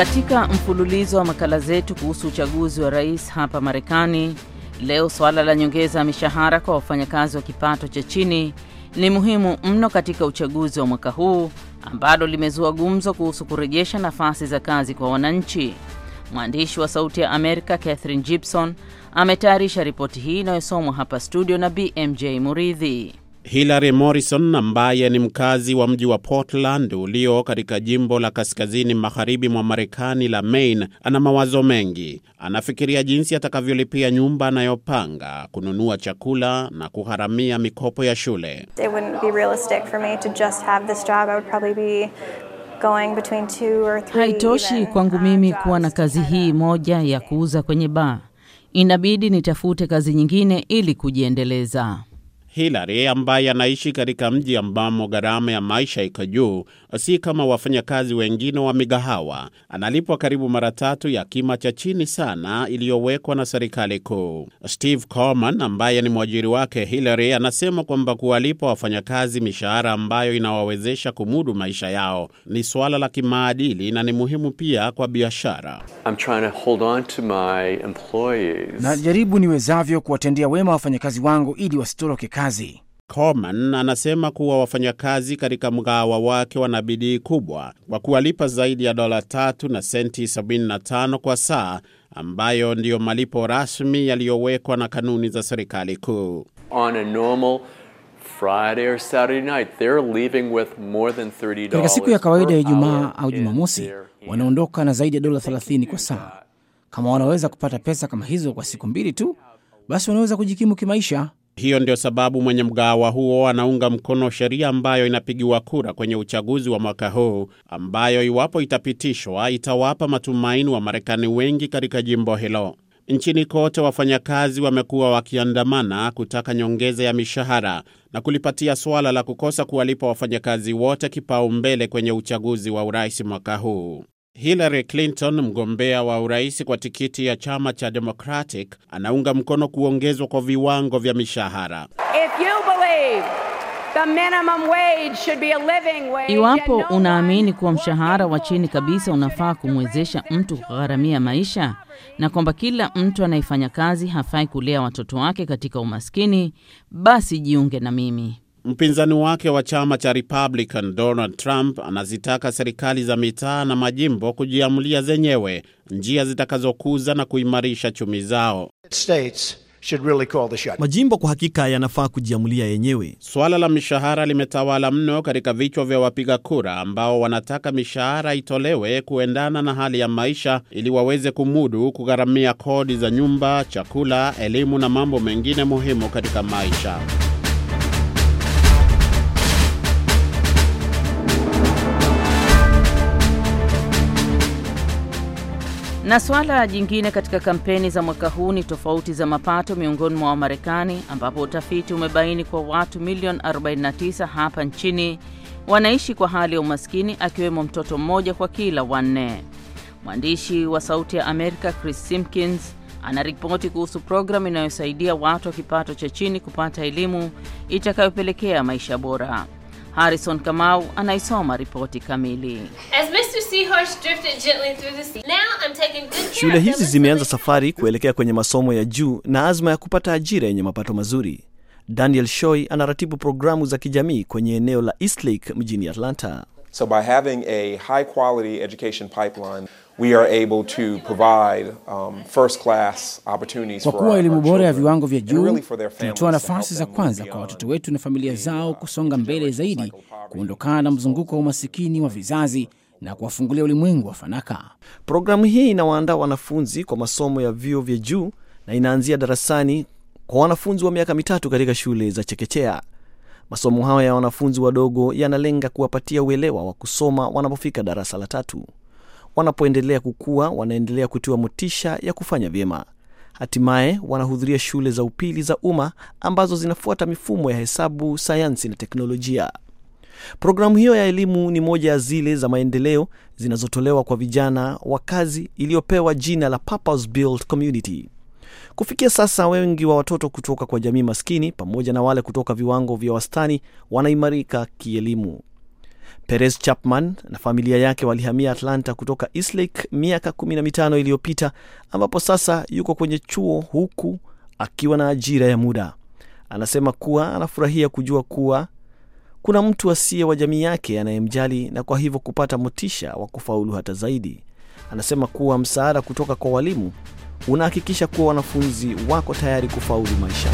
Katika mfululizo wa makala zetu kuhusu uchaguzi wa rais hapa Marekani, leo suala la nyongeza ya mishahara kwa wafanyakazi wa kipato cha chini ni muhimu mno katika uchaguzi wa mwaka huu ambalo limezua gumzo kuhusu kurejesha nafasi za kazi kwa wananchi. Mwandishi wa Sauti ya Amerika Catherine Gibson ametayarisha ripoti hii inayosomwa hapa studio na BMJ Muridhi. Hillary Morrison ambaye ni mkazi wa mji wa Portland ulio katika jimbo la kaskazini magharibi mwa Marekani la Maine ana mawazo mengi. Anafikiria jinsi atakavyolipia nyumba anayopanga, kununua chakula na kuharamia mikopo ya shule. Haitoshi kwangu mimi kuwa na kazi hii moja ya kuuza kwenye baa. Inabidi nitafute kazi nyingine ili kujiendeleza. Hillary ambaye anaishi katika mji ambamo gharama ya maisha iko juu, si kama wafanyakazi wengine wa migahawa. Analipwa karibu mara tatu ya kima cha chini sana iliyowekwa na serikali kuu. Steve Coleman ambaye ni mwajiri wake Hillary anasema kwamba kuwalipa wafanyakazi mishahara ambayo inawawezesha kumudu maisha yao ni swala la kimaadili na ni muhimu pia kwa biashara. Najaribu niwezavyo kuwatendea wema wafanyakazi wangu ili wasitoroke kazi. Coleman anasema kuwa wafanyakazi katika mgahawa wake wana bidii kubwa kwa kuwalipa zaidi ya dola tatu na senti 75 kwa saa, ambayo ndiyo malipo rasmi yaliyowekwa na kanuni za serikali kuu. Katika siku ya kawaida ya Ijumaa au Jumamosi, wanaondoka na zaidi ya dola 30 kwa saa. Kama wanaweza kupata pesa kama hizo kwa siku mbili tu, basi wanaweza kujikimu kimaisha. Hiyo ndio sababu mwenye mgahawa huo anaunga mkono sheria ambayo inapigiwa kura kwenye uchaguzi wa mwaka huu, ambayo iwapo itapitishwa itawapa matumaini wa Marekani wengi katika jimbo hilo. Nchini kote wafanyakazi wamekuwa wakiandamana kutaka nyongeza ya mishahara na kulipatia suala la kukosa kuwalipa wafanyakazi wote kipaumbele kwenye uchaguzi wa urais mwaka huu. Hillary Clinton, mgombea wa urais kwa tikiti ya chama cha Democratic, anaunga mkono kuongezwa kwa viwango vya mishahara. Iwapo unaamini kuwa mshahara wa chini kabisa unafaa kumwezesha mtu kugharamia maisha na kwamba kila mtu anayefanya kazi hafai kulea watoto wake katika umaskini, basi jiunge na mimi. Mpinzani wake wa chama cha Republican Donald Trump anazitaka serikali za mitaa na majimbo kujiamulia zenyewe njia zitakazokuza na kuimarisha chumi zao. Really majimbo kwa hakika yanafaa kujiamulia yenyewe. Suala la mishahara limetawala mno katika vichwa vya wapiga kura ambao wanataka mishahara itolewe kuendana na hali ya maisha ili waweze kumudu kugharamia kodi za nyumba, chakula, elimu na mambo mengine muhimu katika maisha. Na swala jingine katika kampeni za mwaka huu ni tofauti za mapato miongoni mwa Wamarekani, ambapo utafiti umebaini kwa watu milioni 49 hapa nchini wanaishi kwa hali ya umaskini, akiwemo mtoto mmoja kwa kila wanne. Mwandishi wa Sauti ya Amerika Chris Simkins anaripoti kuhusu programu inayosaidia watu wa kipato cha chini kupata elimu itakayopelekea maisha bora. Harrison Kamau anaisoma ripoti kamili. Shule hizi zimeanza safari kuelekea kwenye masomo ya juu na azma ya kupata ajira yenye mapato mazuri. Daniel Shoy anaratibu programu za kijamii kwenye eneo la Eastlake mjini Atlanta. So by having a high quality education pipeline, we are able to provide um, first class opportunities Kwa kuwa elimu bora ya viwango vya juu, really tunatoa nafasi za kwanza kwa watoto wetu na familia zao kusonga mbele zaidi, kuondokana na mzunguko wa umasikini wa vizazi na kuwafungulia ulimwengu wa fanaka. Programu hii inawaandaa wanafunzi kwa masomo ya vyuo vya juu na inaanzia darasani kwa wanafunzi wa miaka mitatu katika shule za chekechea. Masomo hayo ya wanafunzi wadogo yanalenga kuwapatia uelewa wa kusoma wanapofika darasa la tatu. Wanapoendelea kukua, wanaendelea kutiwa motisha ya kufanya vyema. Hatimaye wanahudhuria shule za upili za umma ambazo zinafuata mifumo ya hesabu, sayansi na teknolojia. Programu hiyo ya elimu ni moja ya zile za maendeleo zinazotolewa kwa vijana wa kazi iliyopewa jina la Purpose Built Community. Kufikia sasa, wengi wa watoto kutoka kwa jamii maskini pamoja na wale kutoka viwango vya wastani wanaimarika kielimu. Perez Chapman na familia yake walihamia Atlanta kutoka Eastlake miaka kumi na mitano iliyopita ambapo sasa yuko kwenye chuo huku akiwa na ajira ya muda. Anasema kuwa anafurahia kujua kuwa kuna mtu asiye wa jamii yake anayemjali na kwa hivyo kupata motisha wa kufaulu hata zaidi. Anasema kuwa msaada kutoka kwa walimu unahakikisha kuwa wanafunzi wako tayari kufaulu maisha.